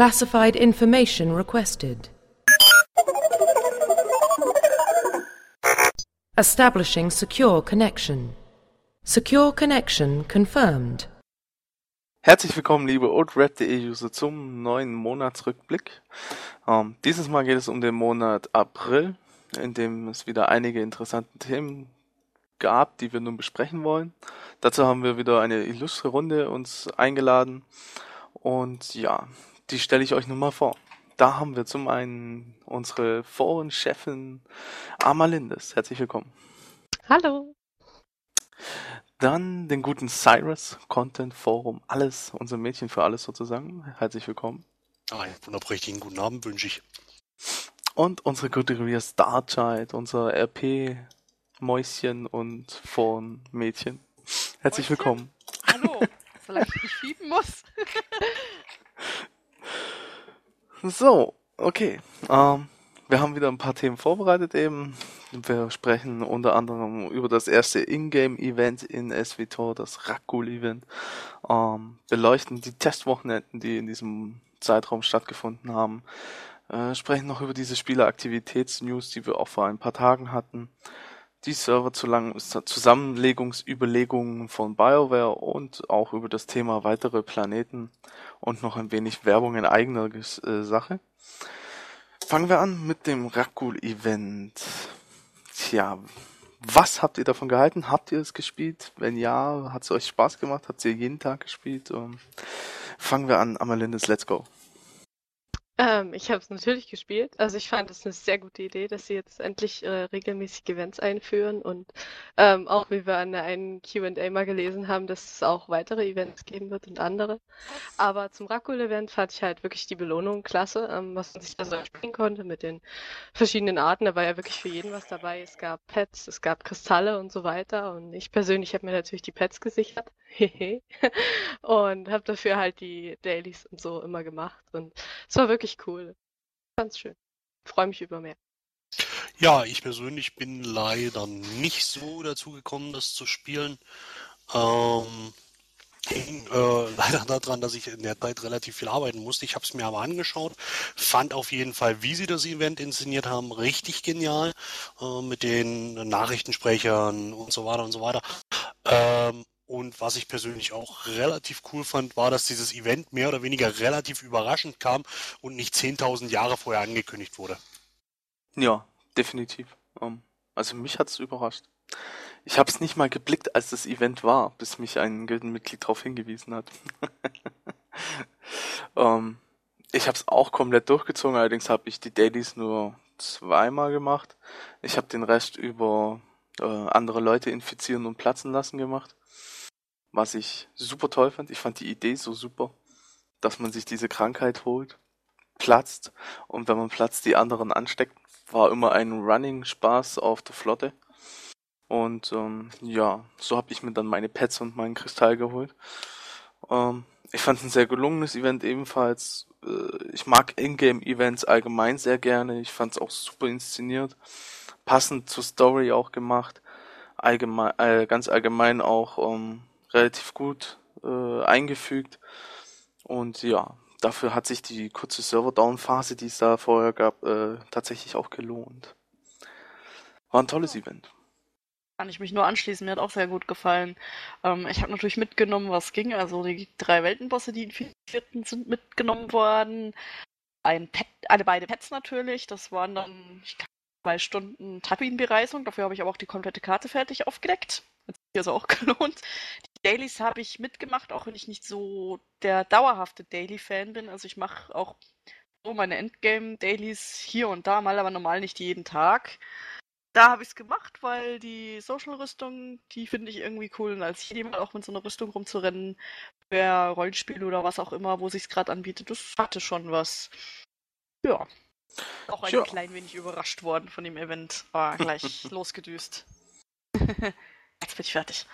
Classified information requested. Establishing secure connection. Secure connection confirmed. Herzlich willkommen, liebe OldRed.de-User, zum neuen Monatsrückblick. Ähm, dieses Mal geht es um den Monat April, in dem es wieder einige interessante Themen gab, die wir nun besprechen wollen. Dazu haben wir wieder eine illustre Runde uns eingeladen. Und ja, die stelle ich euch nun mal vor. Da haben wir zum einen unsere Forenchefin Amalindes. Herzlich willkommen. Hallo. Dann den guten Cyrus, Content Forum, alles, unser Mädchen für alles sozusagen. Herzlich willkommen. Einen wunderprächtigen guten Abend wünsche ich. Und unsere gute Ria Starchild, unser RP Mäuschen und Foren-Mädchen. Herzlich Mäuschen? willkommen. Hallo. Solange ich nicht schieben muss. So, okay. Ähm, wir haben wieder ein paar Themen vorbereitet eben. Wir sprechen unter anderem über das erste Ingame-Event in SWTOR, das Rakul-Event. Ähm, beleuchten die Testwochenenden, die in diesem Zeitraum stattgefunden haben. Äh, sprechen noch über diese Spieleraktivitäts-News, die wir auch vor ein paar Tagen hatten. Die Server Zusammenlegungsüberlegungen von BioWare und auch über das Thema weitere Planeten und noch ein wenig Werbung in eigener äh, Sache. Fangen wir an mit dem Rakul-Event. Tja, was habt ihr davon gehalten? Habt ihr es gespielt? Wenn ja, hat es euch Spaß gemacht? Habt ihr jeden Tag gespielt? Um, fangen wir an, Amalindes Let's Go. Ähm, ich habe es natürlich gespielt. Also ich fand es eine sehr gute Idee, dass sie jetzt endlich äh, regelmäßig Events einführen und ähm, auch wie wir an der einen Q&A mal gelesen haben, dass es auch weitere Events geben wird und andere. Aber zum Rakul-Event fand ich halt wirklich die Belohnung klasse, ähm, was man sich da so spielen konnte mit den verschiedenen Arten. Da war ja wirklich für jeden was dabei. Es gab Pets, es gab Kristalle und so weiter. Und ich persönlich habe mir natürlich die Pets gesichert. und habe dafür halt die Dailies und so immer gemacht. Und es war wirklich cool. Ganz schön. Freue mich über mehr. Ja, ich persönlich bin leider nicht so dazu gekommen, das zu spielen. Ähm, hing äh, leider daran, dass ich in der Zeit relativ viel arbeiten musste. Ich habe es mir aber angeschaut, fand auf jeden Fall, wie sie das Event inszeniert haben, richtig genial äh, mit den Nachrichtensprechern und so weiter und so weiter. Ähm, und was ich persönlich auch relativ cool fand, war, dass dieses Event mehr oder weniger relativ überraschend kam und nicht 10.000 Jahre vorher angekündigt wurde. Ja, definitiv. Um, also mich hat's überrascht. Ich habe es nicht mal geblickt, als das Event war, bis mich ein Gildenmitglied darauf hingewiesen hat. um, ich habe es auch komplett durchgezogen, allerdings habe ich die Dailies nur zweimal gemacht. Ich habe den Rest über äh, andere Leute infizieren und platzen lassen gemacht. Was ich super toll fand. Ich fand die Idee so super, dass man sich diese Krankheit holt, platzt und wenn man platzt, die anderen ansteckt. War immer ein Running Spaß auf der Flotte. Und ähm, ja, so habe ich mir dann meine Pets und meinen Kristall geholt. Ähm, ich fand es ein sehr gelungenes Event ebenfalls. Äh, ich mag Ingame-Events allgemein sehr gerne. Ich fand es auch super inszeniert. Passend zur Story auch gemacht. Allgemein, äh, ganz allgemein auch ähm, relativ gut äh, eingefügt. Und ja, dafür hat sich die kurze Server-Down-Phase, die es da vorher gab, äh, tatsächlich auch gelohnt. War ein tolles Event. Kann ich mich nur anschließen, mir hat auch sehr gut gefallen. Ähm, ich habe natürlich mitgenommen, was ging. Also die drei Weltenbosse, die infizierten, sind mitgenommen worden. Ein Pet, alle beide Pets natürlich. Das waren dann ich glaube, zwei Stunden Tatooine-Bereisung. Dafür habe ich aber auch die komplette Karte fertig aufgedeckt. Hat sich also auch gelohnt. Die Dailies habe ich mitgemacht, auch wenn ich nicht so der dauerhafte Daily-Fan bin. Also ich mache auch so meine Endgame-Dailies hier und da mal, aber normal nicht jeden Tag da habe ich es gemacht, weil die Social-Rüstung, die finde ich irgendwie cool. Und als jemand auch mit so einer Rüstung rumzurennen, per Rollenspiel oder was auch immer, wo sich gerade anbietet, das hatte schon was. Ja. Auch ein Ja. klein wenig überrascht worden von dem Event. War gleich losgedüst. Jetzt bin ich fertig.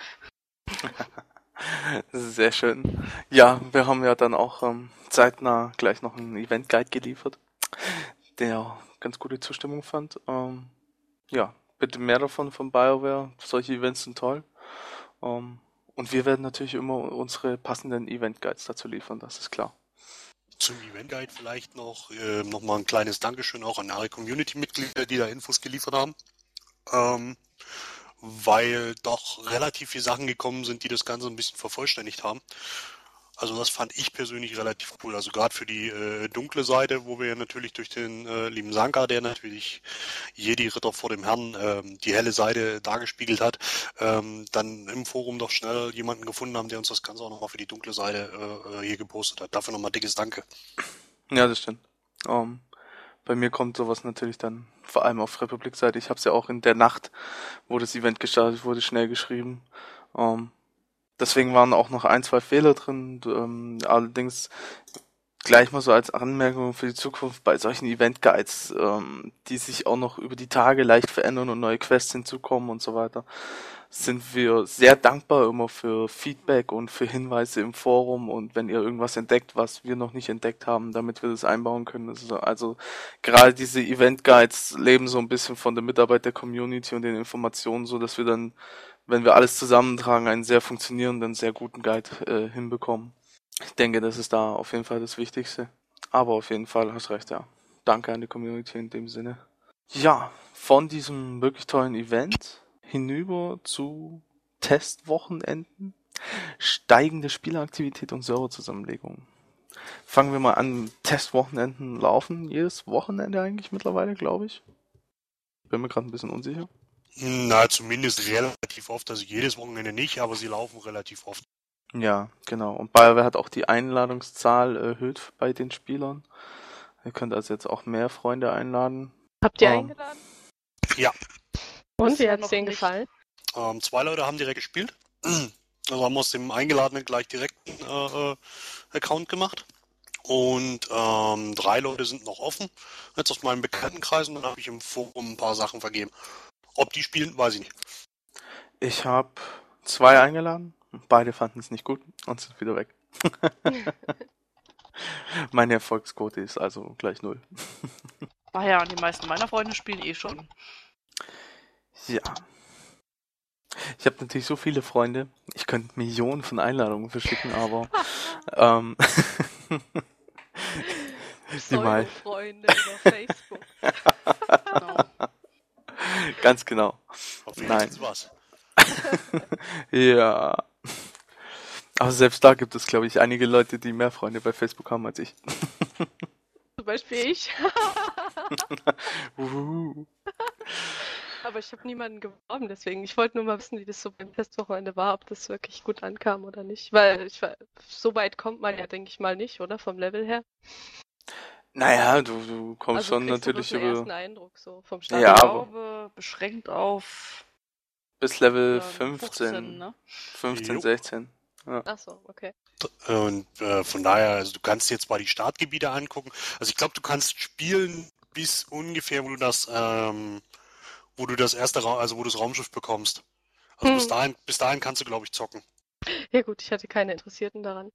Sehr schön. Ja, wir haben ja dann auch ähm, zeitnah gleich noch einen Event-Guide geliefert, der ganz gute Zustimmung fand. Ähm, ja, bitte mehr davon von BioWare. Solche Events sind toll. Ähm, und wir werden natürlich immer unsere passenden Event-Guides dazu liefern, das ist klar. Zum Event Guide vielleicht noch, äh, noch mal ein kleines Dankeschön auch an alle Community-Mitglieder, die da Infos geliefert haben. Ähm, weil doch relativ viele Sachen gekommen sind, die das Ganze ein bisschen vervollständigt haben. Also das fand ich persönlich relativ cool. Also gerade für die äh, dunkle Seite, wo wir natürlich durch den äh, lieben Sanka, der natürlich Jedi Ritter vor dem Herrn ähm, die helle Seite dargespiegelt hat, ähm, dann im Forum doch schnell jemanden gefunden haben, der uns das Ganze auch nochmal für die dunkle Seite äh, äh hier gepostet hat. Dafür nochmal dickes Danke. Ja, das stimmt. Um, bei mir kommt sowas natürlich dann vor allem auf Republik-Seite. Ich habe es ja auch in der Nacht, wo das Event gestartet wurde, schnell geschrieben. Um, Deswegen waren auch noch ein, zwei Fehler drin. Ähm, allerdings gleich mal so als Anmerkung für die Zukunft bei solchen Event Guides, ähm, die sich auch noch über die Tage leicht verändern und neue Quests hinzukommen und so weiter, sind wir sehr dankbar immer für Feedback und für Hinweise im Forum und wenn ihr irgendwas entdeckt, was wir noch nicht entdeckt haben, damit wir das einbauen können. Also, also gerade diese Event Guides leben so ein bisschen von der Mitarbeit der Community und den Informationen, so dass wir dann wenn wir alles zusammentragen, einen sehr funktionierenden, sehr guten Guide äh, hinbekommen. Ich denke, das ist da auf jeden Fall das Wichtigste. Aber auf jeden Fall hast recht, ja. Danke an die Community in dem Sinne. Ja, von diesem wirklich tollen Event hinüber zu Testwochenenden, steigende Spieleraktivität und Serverzusammenlegung. Fangen wir mal an. Testwochenenden laufen jedes Wochenende eigentlich mittlerweile, glaube ich. Bin mir gerade ein bisschen unsicher. Na, zumindest relativ oft. Also jedes Wochenende nicht, aber sie laufen relativ oft. Ja, genau. Und BioWare hat auch die Einladungszahl erhöht bei den Spielern. Ihr könnt also jetzt auch mehr Freunde einladen. Habt ihr um, ähm, eingeladen? Ja. Und wie hat es denen gefallen? Ähm, zwei Leute haben direkt gespielt. Also haben aus dem Eingeladenen gleich direkt einen äh, Account gemacht. Und ähm, drei Leute sind noch offen. Jetzt aus meinen Bekanntenkreisen, dann habe ich im Forum ein paar Sachen vergeben. Ob die spielen, weiß ich nicht. Ich habe zwei eingeladen. Beide fanden es nicht gut und sind wieder weg. Meine Erfolgsquote ist also gleich null. Ah ja, die meisten meiner Freunde spielen eh schon. Ja. Ich habe natürlich so viele Freunde. Ich könnte Millionen von Einladungen verschicken, aber ähm, die mal. Freunde über Facebook. genau. Ganz genau. Auf Nein. Was. ja. Aber selbst da gibt es, glaube ich, einige Leute, die mehr Freunde bei Facebook haben als ich. Zum Beispiel ich. Aber ich habe niemanden geworben, deswegen. Ich wollte nur mal wissen, wie das so beim Festwochenende war, ob das wirklich gut ankam oder nicht. Weil ich, so weit kommt man ja, denke ich mal, nicht, oder? Vom Level her. Naja, du, du kommst also schon natürlich du über. ersten Eindruck so vom Start. Ja, ich aber glaube, beschränkt auf bis Level ähm, 15, 15, ne? 15, Jo. 16. Ach so, okay. Und äh, von daher, also du kannst jetzt mal die Startgebiete angucken. Also ich glaube, du kannst spielen bis ungefähr, wo du das, ähm, wo du das erste, Ra also wo du das Raumschiff bekommst. Also bis Hm. dahin, bis dahin kannst du, glaube ich, zocken. Ja gut, ich hatte keine Interessierten daran.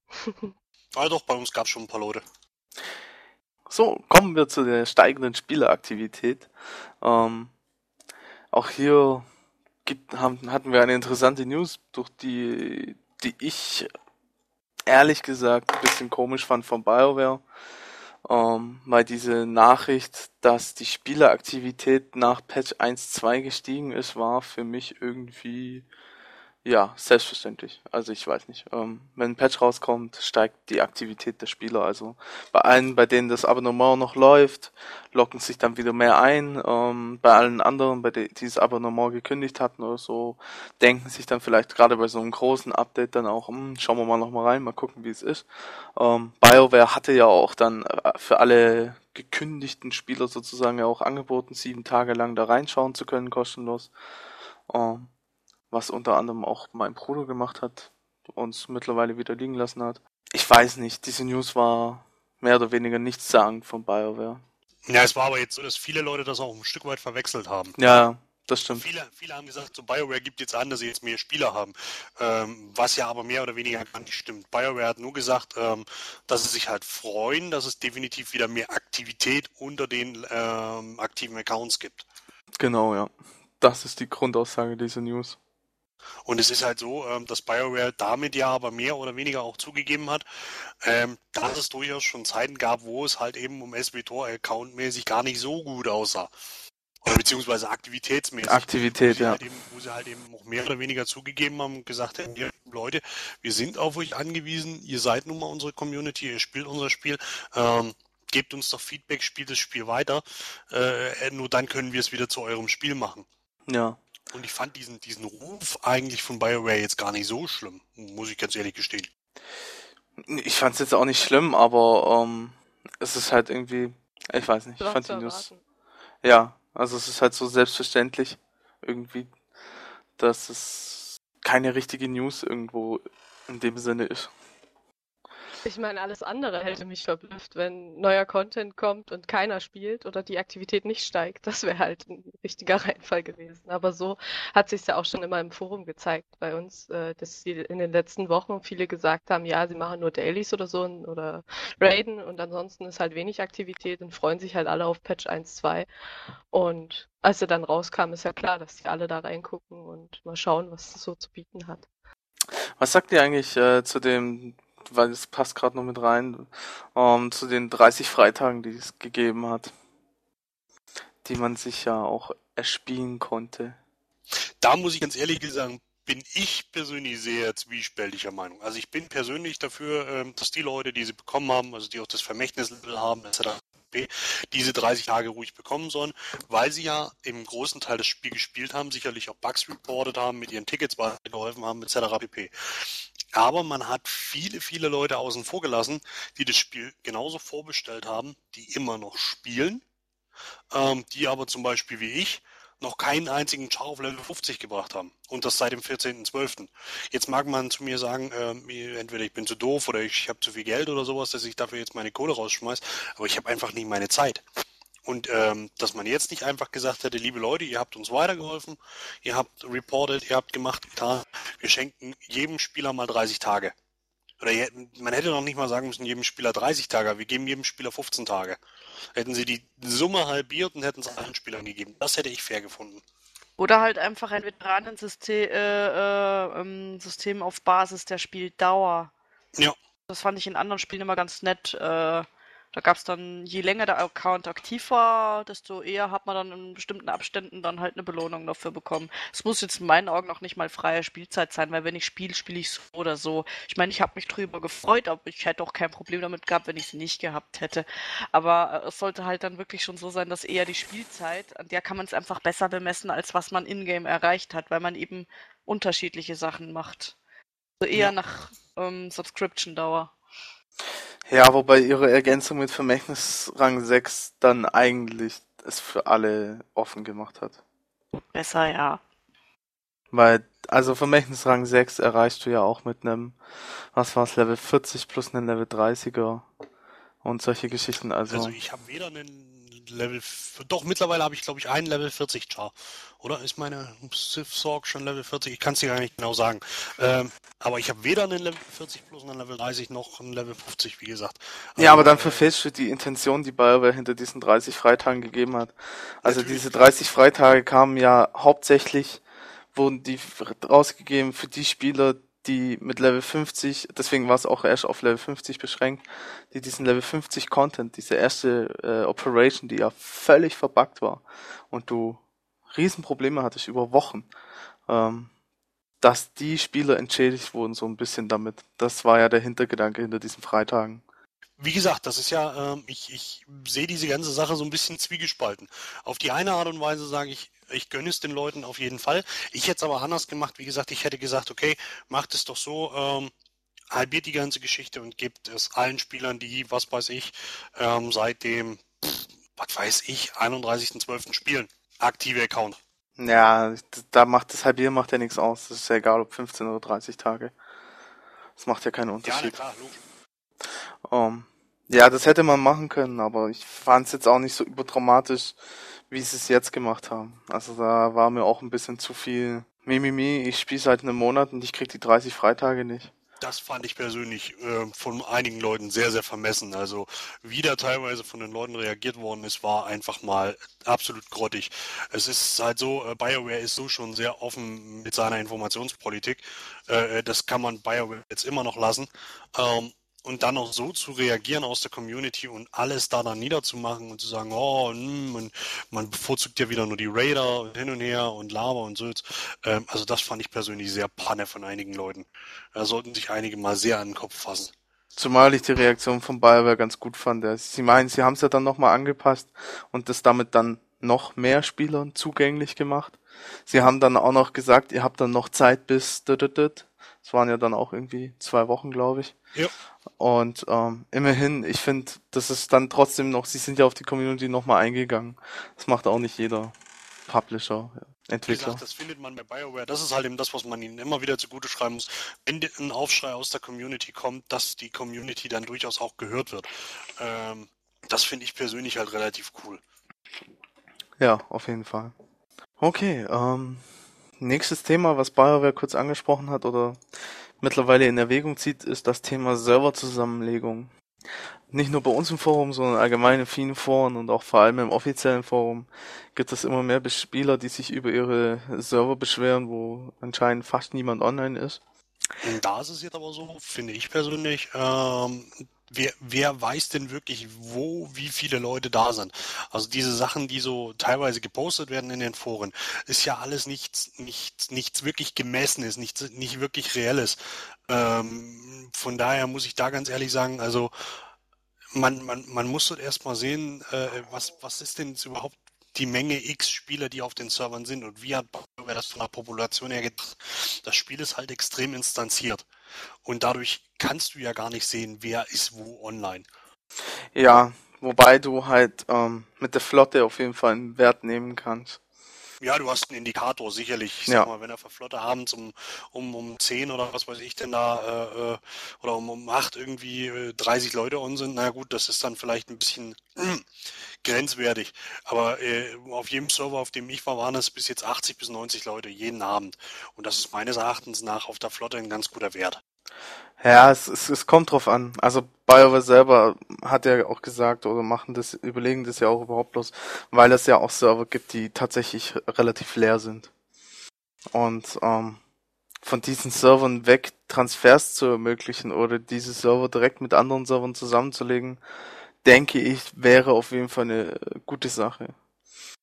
Aber doch, bei uns gab es schon ein paar Leute. So, kommen wir zu der steigenden Spieleraktivität. Ähm, auch hier gibt, haben, hatten wir eine interessante News, durch die, die ich ehrlich gesagt ein bisschen komisch fand von BioWare. Ähm, weil diese Nachricht, dass die Spieleraktivität nach Patch 1.2 gestiegen ist, war für mich irgendwie ja, selbstverständlich. Also ich weiß nicht. Ähm, wenn ein Patch rauskommt, steigt die Aktivität der Spieler. Also bei allen, bei denen das Abonnement noch läuft, locken sich dann wieder mehr ein. Ähm, bei allen anderen, bei denen die das Abonnement gekündigt hatten oder so, denken sich dann vielleicht gerade bei so einem großen Update dann auch, hm, schauen wir mal noch mal rein, mal gucken, wie es ist. Ähm, BioWare hatte ja auch dann äh, für alle gekündigten Spieler sozusagen ja auch angeboten, sieben Tage lang da reinschauen zu können, kostenlos. Ähm, was unter anderem auch mein Bruder gemacht hat, uns mittlerweile wieder liegen lassen hat. Ich weiß nicht, diese News war mehr oder weniger nichtssagend von BioWare. Ja, es war aber jetzt so, dass viele Leute das auch ein Stück weit verwechselt haben. Ja, das stimmt. Viele, viele haben gesagt, so BioWare gibt jetzt an, dass sie jetzt mehr Spieler haben. Ähm, was ja aber mehr oder weniger gar nicht stimmt. BioWare hat nur gesagt, ähm, dass sie sich halt freuen, dass es definitiv wieder mehr Aktivität unter den ähm, aktiven Accounts gibt. Genau, ja. Das ist die Grundaussage dieser News. Und es ist halt so, ähm, dass BioWare damit ja aber mehr oder weniger auch zugegeben hat, ähm, dass es durchaus schon Zeiten gab, wo es halt eben um SWTOR accountmäßig gar nicht so gut aussah. Oder beziehungsweise aktivitätsmäßig. Aktivität, ja. Halt eben, wo sie halt eben auch mehr oder weniger zugegeben haben und gesagt haben, Leute, wir sind auf euch angewiesen, ihr seid nun mal unsere Community, ihr spielt unser Spiel, ähm, gebt uns doch Feedback, spielt das Spiel weiter, äh, nur dann können wir es wieder zu eurem Spiel machen. Ja. Und ich fand diesen, diesen Ruf eigentlich von BioWare jetzt gar nicht so schlimm, muss ich ganz ehrlich gestehen. Ich fand's jetzt auch nicht schlimm, aber ähm, es ist halt irgendwie, ich weiß nicht, ich fand die News. Ja, also es ist halt so selbstverständlich irgendwie, dass es keine richtige News irgendwo in dem Sinne ist. Ich meine, alles andere hätte mich verblüfft, wenn neuer Content kommt und keiner spielt oder die Aktivität nicht steigt. Das wäre halt ein richtiger Reinfall gewesen. Aber so hat sich ja auch schon immer im Forum gezeigt bei uns, äh, dass sie in den letzten Wochen viele gesagt haben, ja, sie machen nur Dailies oder so oder Raiden und ansonsten ist halt wenig Aktivität und freuen sich halt alle auf Patch 1.2. Und als er dann rauskam, ist ja klar, dass die alle da reingucken und mal schauen, was es so zu bieten hat. Was sagt ihr eigentlich äh, zu dem, weil es passt gerade noch mit rein, ähm, zu den 30 Freitagen, die es gegeben hat, die man sich ja auch erspielen konnte? Da muss ich ganz ehrlich sagen, bin ich persönlich sehr zwiespältiger Meinung. Also ich bin persönlich dafür, ähm, dass die Leute, die sie bekommen haben, also die auch das Vermächtnislevel haben, etc., diese 30 Tage ruhig bekommen sollen, weil sie ja im großen Teil das Spiel gespielt haben, sicherlich auch Bugs reported haben, mit ihren Tickets weitergeholfen haben, etc. pp. Aber man hat viele, viele Leute außen vor gelassen, die das Spiel genauso vorbestellt haben, die immer noch spielen, ähm, die aber zum Beispiel wie ich noch keinen einzigen Char auf Level 50 gebracht haben. Und das seit dem 14.12. Jetzt mag man zu mir sagen, ähm, entweder ich bin zu doof oder ich habe zu viel Geld oder sowas, dass ich dafür jetzt meine Kohle rausschmeiß, aber ich habe einfach nicht meine Zeit. Und ähm, dass man jetzt nicht einfach gesagt hätte, liebe Leute, ihr habt uns weitergeholfen, ihr habt reported, ihr habt gemacht, getan, wir schenken jedem Spieler mal 30 Tage. Oder man hätte noch nicht mal sagen müssen, jedem Spieler 30 Tage, wir geben jedem Spieler 15 Tage. Hätten sie die Summe halbiert und hätten es allen Spielern gegeben. Das hätte ich fair gefunden. Oder halt einfach ein Veteranensystem äh, äh, ähm, System auf Basis der Spieldauer. Ja. Das fand ich in anderen Spielen immer ganz nett. Äh, da gab es dann, je länger der Account aktiv war, desto eher hat man dann in bestimmten Abständen dann halt eine Belohnung dafür bekommen. Es muss jetzt in meinen Augen auch nicht mal freie Spielzeit sein, weil wenn ich spiele, spiele ich so oder so. Ich meine, ich habe mich drüber gefreut, aber ich hätte auch kein Problem damit gehabt, wenn ich es nicht gehabt hätte. Aber äh, es sollte halt dann wirklich schon so sein, dass eher die Spielzeit, an der kann man es einfach besser bemessen, als was man in-game erreicht hat, weil man eben unterschiedliche Sachen macht. So eher Ja. nach ähm, Subscription-Dauer. Ja, wobei ihre Ergänzung mit Vermächtnis Rang 6 dann eigentlich es für alle offen gemacht hat. Besser, ja. Weil, also Vermächtnis Rang 6 erreichst du ja auch mit einem, was war's, Level 40 plus einem Level 30er und solche Geschichten. Also, Also ich habe weder einen Level, doch mittlerweile habe ich glaube ich einen Level 40 Char. Oder ist meine Sith Sorg schon Level 40? Ich kann es dir gar nicht genau sagen. Ähm, aber ich habe weder einen Level 40 plus einen Level 30 noch einen Level 50, wie gesagt. ja, aber dann äh, verfehlst du die Intention, die BioWare hinter diesen 30 Freitagen gegeben hat. Also Natürlich. diese 30 Freitage kamen ja hauptsächlich, wurden die rausgegeben für die Spieler, die mit Level 50, deswegen war es auch erst auf Level 50 beschränkt, die diesen Level 50 Content, diese erste äh, Operation, die ja völlig verbuggt war und du Riesenprobleme hattest über Wochen, ähm, dass die Spieler entschädigt wurden so ein bisschen damit. Das war ja der Hintergedanke hinter diesen Freitagen. Wie gesagt, das ist ja, ähm, ich, ich sehe diese ganze Sache so ein bisschen zwiegespalten. Auf die eine Art und Weise sage ich, ich gönne es den Leuten auf jeden Fall. Ich hätte es aber anders gemacht. Wie gesagt, ich hätte gesagt, okay, macht es doch so, ähm, halbiert die ganze Geschichte und gebt es allen Spielern, die, was weiß ich, ähm, seit dem, was weiß ich, 31.12. spielen. Aktive Account. Ja, da macht das Halbieren macht ja nichts aus. Das ist ja egal, ob 15 oder 30 Tage. Das macht ja keinen Ja, Unterschied. klar, logisch. Ähm, ja, das hätte man machen können, aber ich fand es jetzt auch nicht so überdramatisch, wie sie es jetzt gemacht haben. Also da war mir auch ein bisschen zu viel Mimimi. Ich spiele seit einem Monat und ich krieg die 30 Freitage nicht. das fand ich persönlich äh, von einigen Leuten sehr, sehr vermessen. Also wie da teilweise von den Leuten reagiert worden ist, war einfach mal absolut grottig. Es ist halt so, äh, BioWare ist so schon sehr offen mit seiner Informationspolitik. Äh, äh das kann man BioWare jetzt immer noch lassen. Ähm, und dann auch so zu reagieren aus der Community und alles da dann niederzumachen und zu sagen, oh, mh, hm, man, man bevorzugt ja wieder nur die Raider und hin und her und Lava und so. Ähm, also das fand ich persönlich sehr panne von einigen Leuten. Da sollten sich einige mal sehr an den Kopf fassen. Zumal ich die Reaktion von BioWare ganz gut fand. Sie meinen, sie haben es ja dann nochmal angepasst und das damit dann noch mehr Spielern zugänglich gemacht. Sie haben dann auch noch gesagt, ihr habt dann noch Zeit bis das waren ja dann auch irgendwie zwei Wochen, glaube ich. Ja. Und ähm, immerhin, ich finde, das ist dann trotzdem noch, sie sind ja auf die Community nochmal eingegangen. Das macht auch nicht jeder Publisher, ja, Entwickler. Gesagt, das findet man bei BioWare. Das ist halt eben das, was man ihnen immer wieder zugute schreiben muss. Wenn ein Aufschrei aus der Community kommt, dass die Community dann durchaus auch gehört wird. Ähm, das finde ich persönlich halt relativ cool. Ja, auf jeden Fall. Okay, ähm, nächstes Thema, was BioWare kurz angesprochen hat oder mittlerweile in Erwägung zieht, ist das Thema Serverzusammenlegung. Nicht nur bei uns im Forum, sondern allgemein in vielen Foren und auch vor allem im offiziellen Forum gibt es immer mehr Spieler, die sich über ihre Server beschweren, wo anscheinend fast niemand online ist. Da ist es jetzt aber so, finde ich persönlich, ähm, wer, wer weiß denn wirklich, wo, wie viele Leute da sind? Also diese Sachen, die so teilweise gepostet werden in den Foren, ist ja alles nichts, nichts, nichts wirklich gemessenes, nichts, nicht wirklich reelles. Ähm, von daher muss ich da ganz ehrlich sagen, also man, man, man muss dort erstmal sehen, äh, was, was ist denn jetzt überhaupt die Menge X Spieler, die auf den Servern sind und wie hat wer das von der Population her gedacht. Das Spiel ist halt extrem instanziert und dadurch kannst du ja gar nicht sehen, wer ist wo online. Ja, wobei du halt ähm, mit der Flotte auf jeden Fall einen Wert nehmen kannst. Ja, du hast einen Indikator, sicherlich. Ich sag ja. mal, wenn er Flotte abends um, um, um 10 oder was weiß ich denn da, äh, äh oder um, um 8 irgendwie äh, 30 Leute on sind, na gut, das ist dann vielleicht ein bisschen äh, grenzwertig. Aber äh, auf jedem Server, auf dem ich war, waren es bis jetzt 80 bis 90 Leute jeden Abend. Und das ist meines Erachtens nach auf der Flotte ein ganz guter Wert. Ja, es, es, es kommt drauf an. Also BioWare selber hat ja auch gesagt oder machen das, überlegen das ja auch überhaupt bloß, weil es ja auch Server gibt, die tatsächlich relativ leer sind. Und ähm, von diesen Servern weg Transfers zu ermöglichen oder diese Server direkt mit anderen Servern zusammenzulegen, denke ich, wäre auf jeden Fall eine gute Sache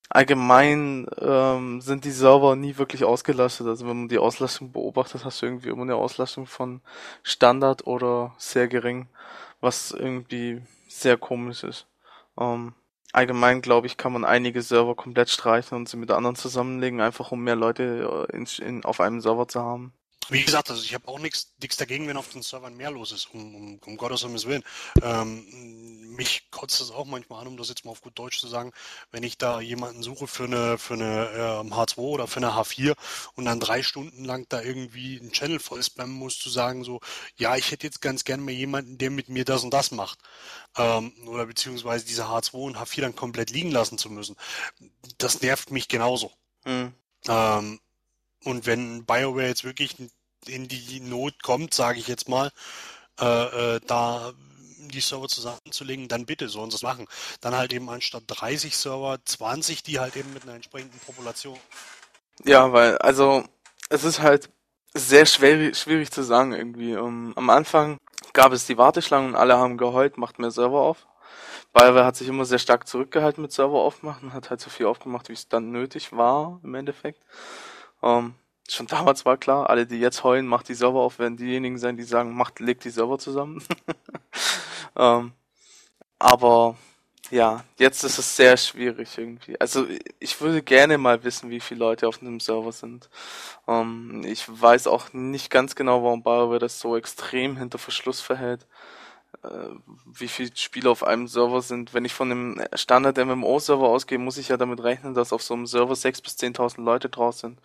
allgemein ähm, sind die Server nie wirklich ausgelastet. Also wenn man die Auslastung beobachtet, hast du irgendwie immer eine Auslastung von Standard oder sehr gering, was irgendwie sehr komisch ist. Ähm, allgemein glaube ich, kann man einige Server komplett streichen und sie mit anderen zusammenlegen, einfach um mehr Leute äh, in, in, auf einem Server zu haben. Wie gesagt, also ich habe auch nichts dagegen, wenn auf den Servern mehr los ist, um, um, um Gottes Willen. Ähm, mich kotzt es auch manchmal an, um das jetzt mal auf gut Deutsch zu sagen, wenn ich da jemanden suche für eine, für eine ähm, H2 oder für eine H4 und dann drei Stunden lang da irgendwie einen Channel voll spammen muss, zu sagen so, ja, ich hätte jetzt ganz gern mal jemanden, der mit mir das und das macht. Ähm, oder beziehungsweise diese H2 und H4 dann komplett liegen lassen zu müssen. Das nervt mich genauso. Mhm. Ähm, und wenn BioWare jetzt wirklich in die Not kommt, sage ich jetzt mal, äh, äh, da die Server zusammenzulegen, dann bitte sollen sie es machen. Dann halt eben anstatt 30 Server 20, die halt eben mit einer entsprechenden Population. Ja, weil, also, es ist halt sehr schwer, schwierig zu sagen irgendwie. Um, am Anfang gab es die Warteschlangen und alle haben geheult, macht mehr Server auf. BioWare hat sich immer sehr stark zurückgehalten mit Server aufmachen, hat halt so viel aufgemacht, wie es dann nötig war im Endeffekt. Um, schon damals war klar, alle, die jetzt heulen, macht die Server auf, werden diejenigen sein, die sagen, macht, legt die Server zusammen. ähm, aber ja, jetzt ist es sehr schwierig irgendwie. Also ich würde gerne mal wissen, wie viele Leute auf einem Server sind. Ähm, ich weiß auch nicht ganz genau, warum BioWare das so extrem hinter Verschluss verhält. Äh, wie viele Spieler auf einem Server sind. Wenn ich von einem Standard-MMO-Server ausgehe, muss ich ja damit rechnen, dass auf so einem Server 6.000 bis 10.000 Leute draus sind.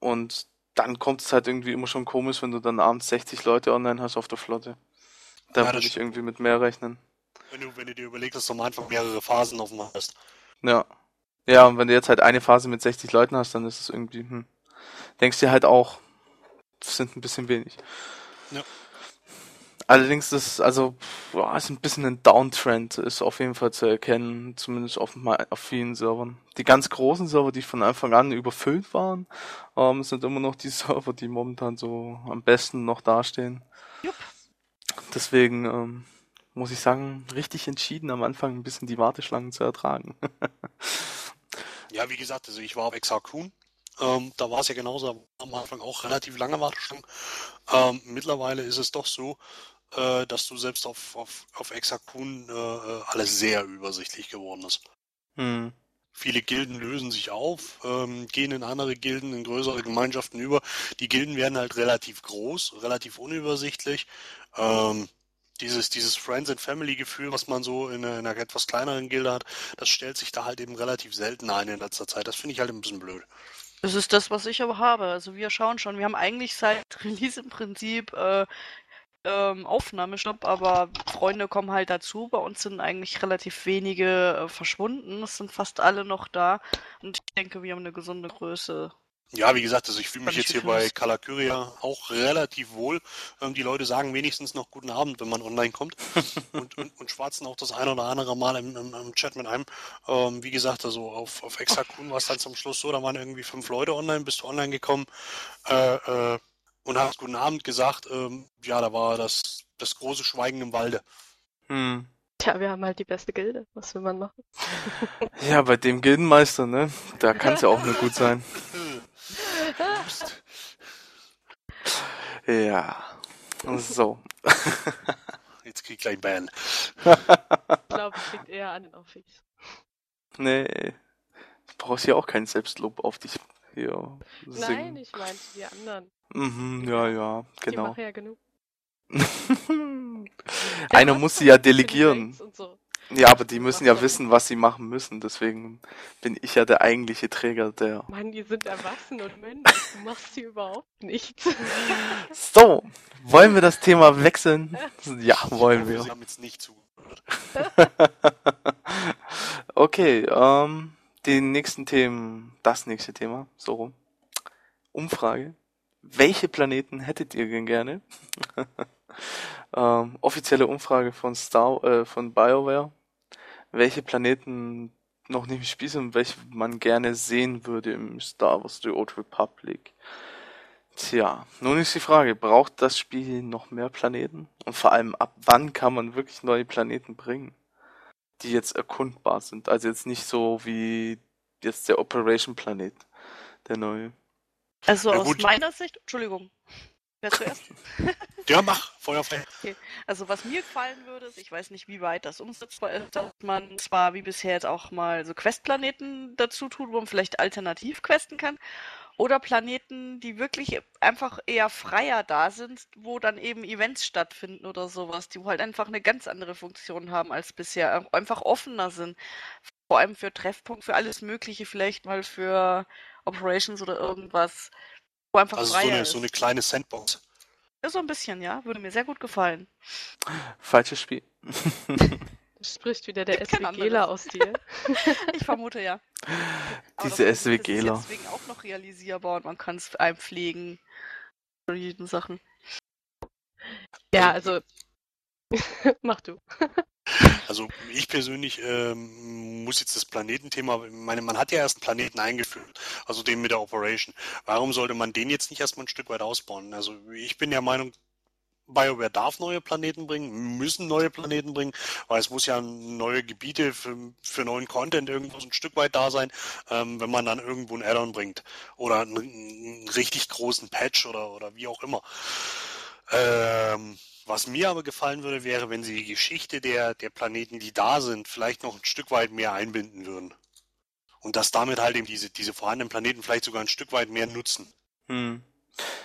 Und dann kommt es halt irgendwie immer schon komisch, wenn du dann abends 60 Leute online hast auf der Flotte. Da ja, würde ich irgendwie mit mehr rechnen. Wenn du, wenn du dir überlegst, dass du am Anfang mehrere Phasen offen hast. Ja. Ja, und wenn du jetzt halt eine Phase mit 60 Leuten hast, dann ist es irgendwie, hm. Denkst dir halt auch, das sind ein bisschen wenig. Ja. Allerdings ist also boah, ist ein bisschen ein Downtrend ist auf jeden Fall zu erkennen, zumindest auf, auf vielen Servern. Die ganz großen Server, die von Anfang an überfüllt waren, ähm, sind immer noch die Server, die momentan so am besten noch dastehen. Jupp. Deswegen ähm, muss ich sagen, richtig entschieden am Anfang ein bisschen die Warteschlangen zu ertragen. ja, wie gesagt, also ich war auf Exarchun ähm, da war es ja genauso am Anfang auch relativ lange Warteschlangen. Ähm, mittlerweile ist es doch so, äh, dass du selbst auf, auf, auf Exakun äh, äh, alles sehr übersichtlich geworden ist. Hm. Viele Gilden lösen sich auf, ähm, gehen in andere Gilden, in größere Gemeinschaften über. Die Gilden werden halt relativ groß, relativ unübersichtlich. Ähm, dieses, dieses Friends and Family Gefühl, was man so in einer, in einer, etwas kleineren Gilde hat, das stellt sich da halt eben relativ selten ein in letzter Zeit. Das finde ich halt ein bisschen blöd. Das ist das, was ich aber habe. Also wir schauen schon, wir haben eigentlich seit Release im Prinzip äh, ähm, Aufnahmestopp, aber Freunde kommen halt dazu. Bei uns sind eigentlich relativ wenige äh, verschwunden. Es sind fast alle noch da. Und ich denke, wir haben eine gesunde Größe. Ja, wie gesagt, also ich fühle mich jetzt hier bei Kalakyria auch relativ wohl. Ähm, die Leute sagen wenigstens noch guten Abend, wenn man online kommt und, und, und schwarzen auch das ein oder andere Mal im, im, im Chat mit einem. Ähm, wie gesagt, also auf, auf Exakun war es dann zum Schluss so, da waren irgendwie fünf Leute online, bist du online gekommen äh, äh, und hast guten Abend gesagt. Ähm, ja, da war das, das große Schweigen im Walde. Hm. Tja, wir haben halt die beste Gilde. Was will man machen? ja, bei dem Gildenmeister, ne? Da kann es ja auch nur gut sein. ja. So. Jetzt krieg ich gleich Ban. ich glaube, es liegt eher an den Office. Nee. Du brauchst ja auch kein Selbstlob auf dich hier singen. Nein, ich meinte die anderen. Mhm, ja, ja, genau. Die machen ja genug. Einer muss sie ja delegieren. So. Ja, aber die müssen ja wissen, was sie machen müssen. Deswegen bin ich ja der eigentliche Träger der. Mann, die sind erwachsen und männlich. Du machst sie überhaupt nichts. So, wollen wir das Thema wechseln? Ja, wollen wir. Sie haben jetzt nicht zugehört. okay, ähm, die nächsten Themen, das nächste Thema, so rum. Umfrage. Welche Planeten hättet ihr denn gerne? ähm, offizielle Umfrage von Star, äh, von BioWare. Welche Planeten noch nicht im Spiel sind, welche man gerne sehen würde im Star Wars The Old Republic. Tja, nun ist die Frage, braucht das Spiel noch mehr Planeten? Und vor allem, ab wann kann man wirklich neue Planeten bringen, die jetzt erkundbar sind? Also jetzt nicht so wie jetzt der Operation Planet, der neue. Also ja, aus meiner Sicht, Entschuldigung, wer zuerst? ja, mach, Feuerfrei. Okay. Also was mir gefallen würde, ist, ich weiß nicht, wie weit das umsetzbar ist, dass man zwar wie bisher jetzt auch mal so Questplaneten dazu tut, wo man vielleicht alternativ questen kann, oder Planeten, die wirklich einfach eher freier da sind, wo dann eben Events stattfinden oder sowas, die halt einfach eine ganz andere Funktion haben als bisher, einfach offener sind. Vor allem für Treffpunkt, für alles Mögliche, vielleicht mal für Operations oder irgendwas, wo einfach also so eine, ist. so eine kleine Sandbox. Ja, so ein bisschen, ja. Würde mir sehr gut gefallen. Falsches Spiel. Das spricht wieder der SWGler aus dir. ich vermute ja. Diese SWGler. Das ist deswegen auch noch realisierbar und man kann es einpflegen. Solchen Sachen. Ja, also. Mach du. Also ich persönlich ähm, muss jetzt das Planetenthema, meine, man hat ja erst einen Planeten eingeführt, also den mit der Operation. Warum sollte man den jetzt nicht erstmal ein Stück weit ausbauen? Also ich bin der Meinung, BioWare darf neue Planeten bringen, müssen neue Planeten bringen, weil es muss ja neue Gebiete für, für neuen Content irgendwo so ein Stück weit da sein, ähm, wenn man dann irgendwo ein Add-on bringt oder einen, einen, richtig großen Patch oder, oder wie auch immer. Ähm, was mir aber gefallen würde, wäre, wenn sie die Geschichte der, der Planeten, die da sind, vielleicht noch ein Stück weit mehr einbinden würden. Und dass damit halt eben diese, diese vorhandenen Planeten vielleicht sogar ein Stück weit mehr nutzen. Hm.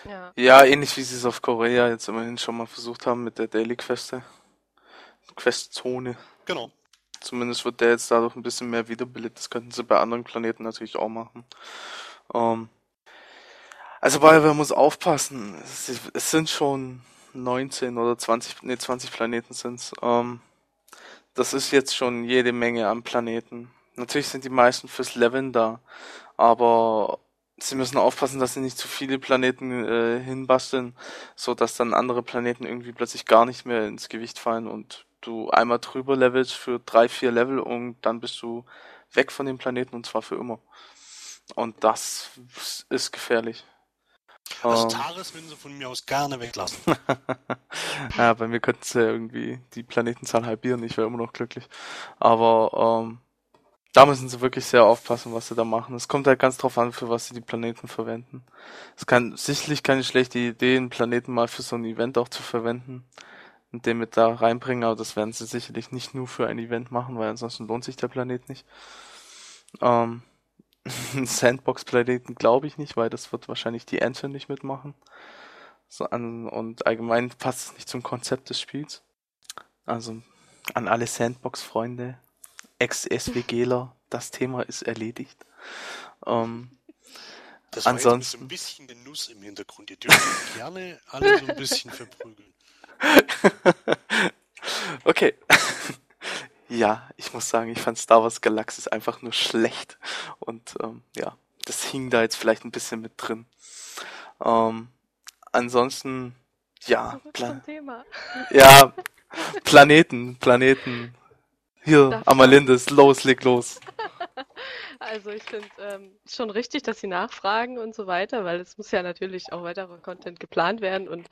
Ja. ja, ähnlich wie sie es auf Korea jetzt immerhin schon mal versucht haben mit der Daily Queste. Questzone. Genau. Zumindest wird der jetzt dadurch ein bisschen mehr wiederbelebt. Das könnten sie bei anderen Planeten natürlich auch machen. Ähm, also BioWare muss aufpassen. Es, es, sind schon 19 oder 20, nee, 20 Planeten sind's. Ähm, das ist jetzt schon jede Menge an Planeten. Natürlich sind die meisten fürs Leveln da, aber sie müssen aufpassen, dass sie nicht zu viele Planeten äh, hinbasteln, so dass dann andere Planeten irgendwie plötzlich gar nicht mehr ins Gewicht fallen und du einmal drüber levelst für drei, vier Level und dann bist du weg von dem Planeten und zwar für immer. Und das ist gefährlich. Also Ähm, Taris würden sie von mir aus gerne weglassen. ja, bei mir könnten sie ja irgendwie die Planetenzahl halbieren, ich wäre immer noch glücklich. Aber ähm, da müssen sie wirklich sehr aufpassen, was sie da machen. Es kommt halt ganz drauf an, für was sie die Planeten verwenden. Es kann sicherlich keine schlechte Idee, einen Planeten mal für so ein Event auch zu verwenden und den mit da reinbringen, aber das werden sie sicherlich nicht nur für ein Event machen, weil ansonsten lohnt sich der Planet nicht. Ähm, Sandbox-Planeten glaube ich nicht, weil das wird wahrscheinlich die Ente nicht mitmachen. So an, und allgemein passt es nicht zum Konzept des Spiels. Also an alle Sandbox-Freunde, Ex-SWGler, das Thema ist erledigt. Ähm, Das war Ansonsten- ein bisschen Genuss im Hintergrund. Ihr dürft gerne alle so ein bisschen verprügeln. okay. Ja, ich muss sagen, ich fand Star Wars Galaxis einfach nur schlecht. Und ähm, ja, das hing da jetzt vielleicht ein bisschen mit drin. Ähm, ansonsten, ja, Pla ja, Planeten, Planeten. Hier, Darf Amalindes, los, leg los. Also ich finde ähm, schon richtig, dass sie nachfragen und so weiter, weil es muss ja natürlich auch weiterer Content geplant werden und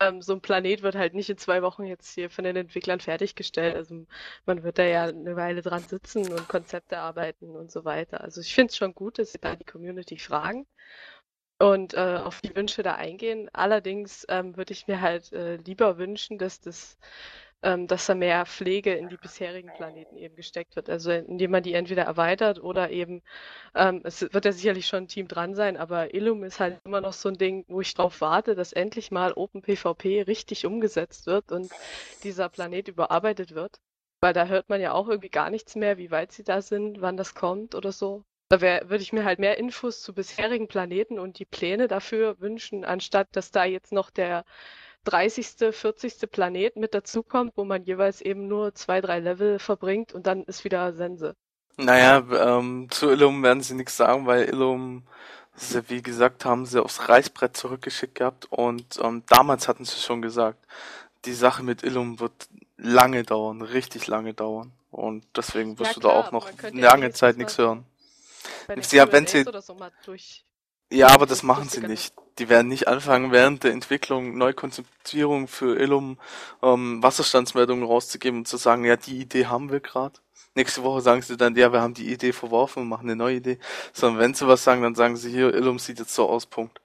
ähm, so ein Planet wird halt nicht in zwei Wochen jetzt hier von den Entwicklern fertiggestellt. Also man wird da ja eine Weile dran sitzen und Konzepte arbeiten und so weiter. Also ich finde es schon gut, dass sie da die Community fragen und äh, auf die Wünsche da eingehen. Allerdings ähm, würde ich mir halt äh, lieber wünschen, dass das ähm, dass da mehr Pflege in die bisherigen Planeten eben gesteckt wird. Also indem man die entweder erweitert oder eben, ähm, es wird ja sicherlich schon ein Team dran sein, aber Illum ist halt immer noch so ein Ding, wo ich drauf warte, dass endlich mal OpenPvP richtig umgesetzt wird und dieser Planet überarbeitet wird. Weil da hört man ja auch irgendwie gar nichts mehr, wie weit sie da sind, wann das kommt oder so. Da wär, würde ich mir halt mehr Infos zu bisherigen Planeten und die Pläne dafür wünschen, anstatt dass da jetzt noch der 30., 40. Planet mit dazukommt, wo man jeweils eben nur zwei, drei Level verbringt und dann ist wieder Sense. Naja, ähm, zu Illum werden sie nichts sagen, weil Illum, wie gesagt, haben sie aufs Reißbrett zurückgeschickt gehabt und ähm, damals hatten sie schon gesagt, die Sache mit Illum wird lange dauern, richtig lange dauern. Und deswegen wirst Ja, du klar, da auch noch lange Zeit nichts hören. Den Ja, wenn sie- so mal durch. Ja, aber das machen sie nicht. Die werden nicht anfangen, während der Entwicklung Neukonzeptierung für Illum ähm, Wasserstandsmeldungen rauszugeben und zu sagen, ja, die Idee haben wir gerade. Nächste Woche sagen sie dann, ja, wir haben die Idee verworfen und machen eine neue Idee. Sondern wenn sie was sagen, dann sagen sie hier, Illum sieht jetzt so aus, Punkt.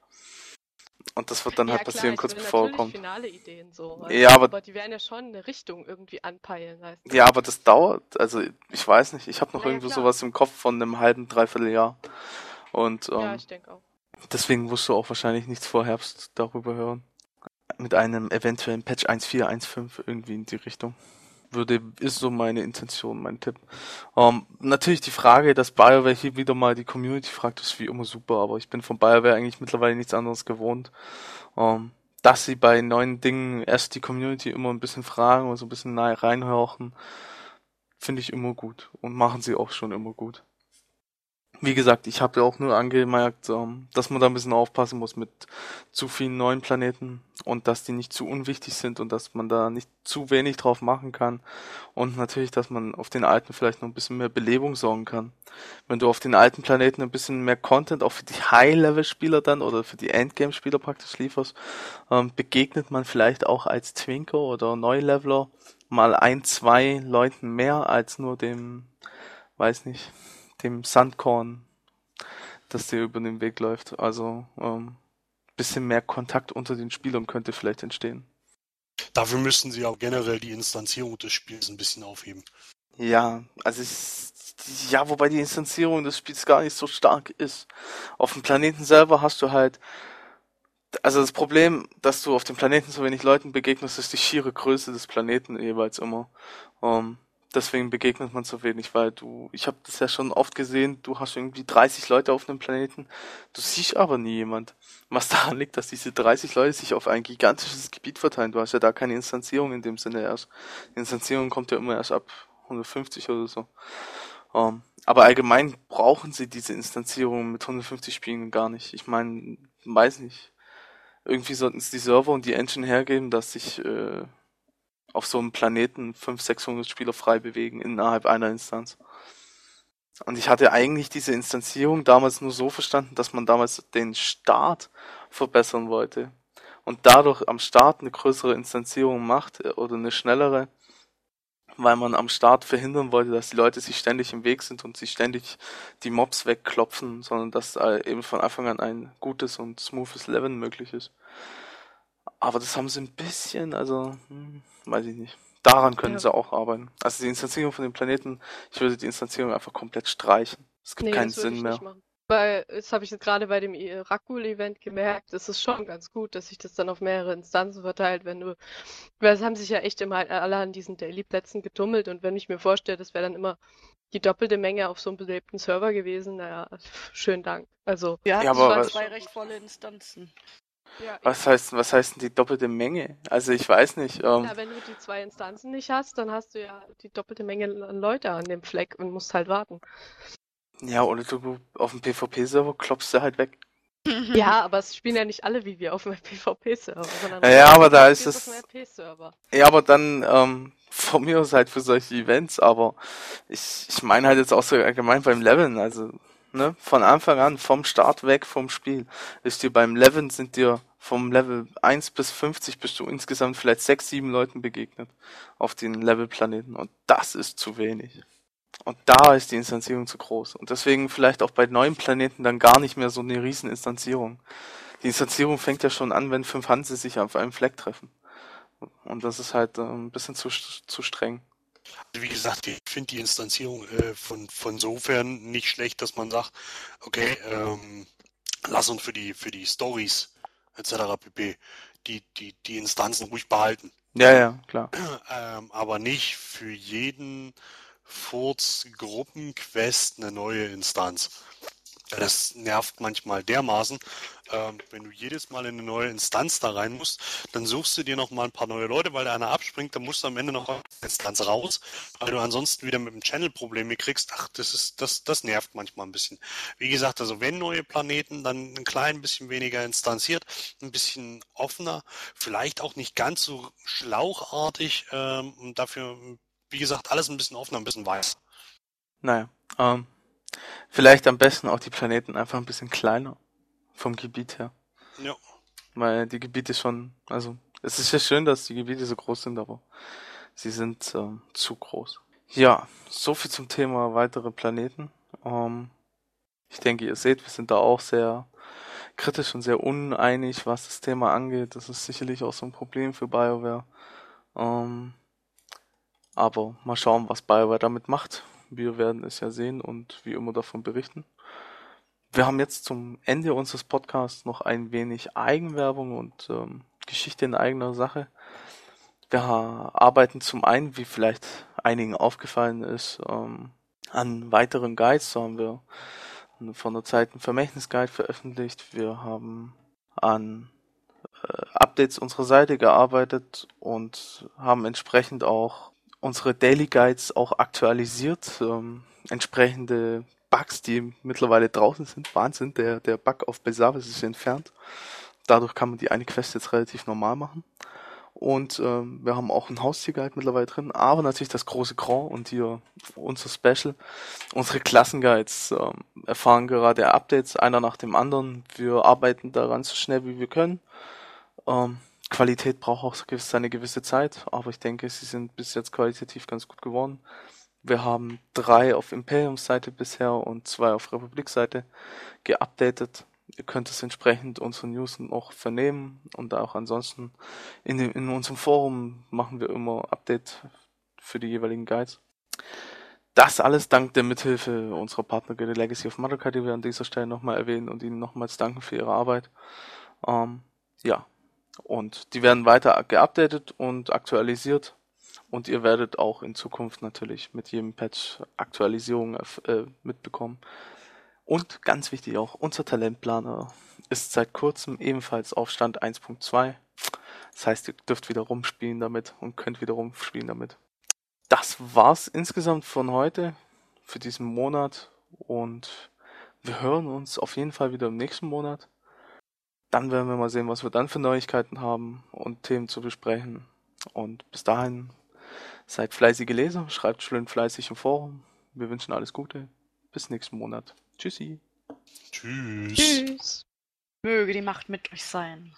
Und das wird dann ja, halt klar, passieren, ich kurz bevor er kommt. finale Ideen so. Ja, aber- aber die werden ja schon eine Richtung irgendwie anpeilen. Weißt du? Ja, aber das dauert. Also ich weiß nicht. Ich habe noch Ja, ja, irgendwo klar. sowas im Kopf von einem halben, dreiviertel Jahr. Und ähm, Ja, ich denke auch. Deswegen wirst du auch wahrscheinlich nichts vor Herbst darüber hören. Mit einem eventuellen Patch 1.4.1.5 irgendwie in die Richtung. Würde, ist so meine Intention, mein Tipp. Ähm, natürlich die Frage, dass BioWare hier wieder mal die Community fragt, ist wie immer super, aber ich bin von BioWare eigentlich mittlerweile nichts anderes gewohnt. Ähm, dass sie bei neuen Dingen erst die Community immer ein bisschen fragen oder so ein bisschen nahe reinhorchen, finde ich immer gut und machen sie auch schon immer gut. Wie gesagt, ich habe ja auch nur angemerkt, ähm, dass man da ein bisschen aufpassen muss mit zu vielen neuen Planeten und dass die nicht zu unwichtig sind und dass man da nicht zu wenig drauf machen kann und natürlich, dass man auf den alten vielleicht noch ein bisschen mehr Belebung sorgen kann. Wenn du auf den alten Planeten ein bisschen mehr Content auch für die High-Level-Spieler dann oder für die Endgame-Spieler praktisch lieferst, ähm, begegnet man vielleicht auch als Twinker oder Neuleveler mal ein, zwei Leuten mehr als nur dem, weiß nicht, dem Sandkorn, das dir über den Weg läuft. Also ähm, bisschen mehr Kontakt unter den Spielern könnte vielleicht entstehen. Dafür müssten sie auch generell die Instanzierung des Spiels ein bisschen aufheben. Ja, also ich, ja, wobei die Instanzierung des Spiels gar nicht so stark ist. Auf dem Planeten selber hast du halt, also das Problem, dass du auf dem Planeten so wenig Leuten begegnest, ist die schiere Größe des Planeten jeweils immer. Ähm, deswegen begegnet man so wenig, weil du, ich habe das ja schon oft gesehen, du hast irgendwie 30 Leute auf einem Planeten, du siehst aber nie jemand. Was daran liegt, dass diese 30 Leute sich auf ein gigantisches Gebiet verteilen. Du hast ja da keine Instanzierung in dem Sinne erst. Die Instanzierung kommt ja immer erst ab 150 oder so. Ähm, aber allgemein brauchen sie diese Instanzierung mit 150 Spielen gar nicht. Ich meine, weiß nicht. Irgendwie sollten es die Server und die Engine hergeben, dass sich äh, auf so einem Planeten 500, 600 Spieler frei bewegen innerhalb einer Instanz. Und ich hatte eigentlich diese Instanzierung damals nur so verstanden, dass man damals den Start verbessern wollte. Und dadurch am Start eine größere Instanzierung macht äh, oder eine schnellere, weil man am Start verhindern wollte, dass die Leute sich ständig im Weg sind und sich ständig die Mobs wegklopfen, sondern dass äh, eben von Anfang an ein gutes und smoothes Leveln möglich ist. Aber das haben sie ein bisschen, also, hm, weiß ich nicht. Daran können ja. sie auch arbeiten. Also die Instanzierung von den Planeten, ich würde die Instanzierung einfach komplett streichen. Es gibt nee, keinen Sinn mehr. Weil, das habe ich jetzt gerade bei dem Rakul-Event gemerkt, es ist schon ganz gut, dass sich das dann auf mehrere Instanzen verteilt, wenn du, weil es haben sich ja echt immer alle an diesen Daily-Plätzen getummelt und wenn ich mir vorstelle, das wäre dann immer die doppelte Menge auf so einem belebten Server gewesen, naja, schönen Dank. Also, ja, ja aber zwei recht volle Instanzen. Ja, was heißt, was heißt denn die doppelte Menge? Also ich weiß nicht. Ähm, ja, wenn du die zwei Instanzen nicht hast, dann hast du ja die doppelte Menge an Leute an dem Fleck und musst halt warten. Ja, oder du auf dem PvP-Server klopfst du halt weg. Ja, aber es spielen ja nicht alle wie wir auf dem PvP-Server, sondern ja, ja aber da ist es. Ja, aber dann ähm, von mir aus halt für solche Events, aber ich, ich meine halt jetzt auch so allgemein beim Leveln, also ne, von Anfang an, vom Start weg vom Spiel, ist dir beim Leveln sind dir vom Level 1 bis 50 bist du insgesamt vielleicht 6, 7 Leuten begegnet auf den Levelplaneten und das ist zu wenig. Und da ist die Instanzierung zu groß. Und deswegen vielleicht auch bei neuen Planeten dann gar nicht mehr so eine riesen Instanzierung. Die Instanzierung fängt ja schon an, wenn fünf Hanse sich auf einem Fleck treffen. Und das ist halt äh, ein bisschen zu, zu streng. Wie gesagt, ich finde die Instanzierung äh, von, von sofern nicht schlecht, dass man sagt, okay, ähm, lass uns für die, für die Stories etc. pp. Die, die, die Instanzen ruhig behalten. Ja, ja, klar. Ähm, aber nicht für jeden Furz Gruppenquest eine neue Instanz. Das nervt manchmal dermaßen. Ähm, wenn du jedes Mal in eine neue Instanz da rein musst, dann suchst du dir noch mal ein paar neue Leute, weil da einer abspringt, dann musst du am Ende noch eine Instanz raus, weil du ansonsten wieder mit dem Channel Probleme kriegst. Ach, das ist, das, das nervt manchmal ein bisschen. Wie gesagt, also wenn neue Planeten, dann ein klein bisschen weniger instanziert, ein bisschen offener, vielleicht auch nicht ganz so schlauchartig ähm, und dafür wie gesagt, alles ein bisschen offener, ein bisschen weiß. Naja, ähm, vielleicht am besten auch die Planeten einfach ein bisschen kleiner vom Gebiet her. Ja. Weil die Gebiete schon, also es ist ja schön, dass die Gebiete so groß sind, aber sie sind ähm, zu groß. Ja, so viel zum Thema weitere Planeten. Ähm, ich denke, ihr seht, wir sind da auch sehr kritisch und sehr uneinig, was das Thema angeht. Das ist sicherlich auch so ein Problem für BioWare. Ähm, aber mal schauen, was BioWare damit macht. Wir werden es ja sehen und wie immer davon berichten. Wir haben jetzt zum Ende unseres Podcasts noch ein wenig Eigenwerbung und ähm, Geschichte in eigener Sache. Wir arbeiten zum einen, wie vielleicht einigen aufgefallen ist, ähm, an weiteren Guides. So haben wir von der Zeit einen Vermächtnisguide veröffentlicht. Wir haben an äh, Updates unserer Seite gearbeitet und haben entsprechend auch unsere Daily Guides auch aktualisiert. Ähm, entsprechende Bugs, die mittlerweile draußen sind. Wahnsinn, der, der Bug auf Besavis ist entfernt. Dadurch kann man die eine Quest jetzt relativ normal machen. Und ähm, wir haben auch einen Haustier-Guide mittlerweile drin, aber natürlich das große Grand und hier unser Special. Unsere Klassenguides ähm, erfahren gerade Updates, einer nach dem anderen. Wir arbeiten daran so schnell wie wir können. Ähm, Qualität braucht auch seine gewisse Zeit, aber ich denke, sie sind bis jetzt qualitativ ganz gut geworden. Wir haben drei auf Imperiums-Seite bisher und zwei auf Republik-Seite geupdatet. Ihr könnt es entsprechend unsere News noch vernehmen und auch ansonsten in, dem, in unserem Forum machen wir immer Update für die jeweiligen Guides. Das alles dank der Mithilfe unserer Partner The Legacy of Madoka, die wir an dieser Stelle nochmal erwähnen und ihnen nochmals danken für ihre Arbeit. Ähm, ja, und die werden weiter geupdatet und aktualisiert. Und ihr werdet auch in Zukunft natürlich mit jedem Patch Aktualisierungen äh, mitbekommen. Und ganz wichtig auch, unser Talentplaner ist seit kurzem ebenfalls auf Stand 1.2. Das heißt, ihr dürft wieder rumspielen damit und könnt wieder rumspielen damit. Das war's insgesamt von heute. für diesen Monat und wir hören uns auf jeden Fall wieder im nächsten Monat. Dann werden wir mal sehen, was wir dann für Neuigkeiten haben und Themen zu besprechen. Und bis dahin seid fleißige Leser, schreibt schön fleißig im Forum. Wir wünschen alles Gute. Bis nächsten Monat. Tschüssi. Tschüss. Tschüss. Möge die Macht mit euch sein.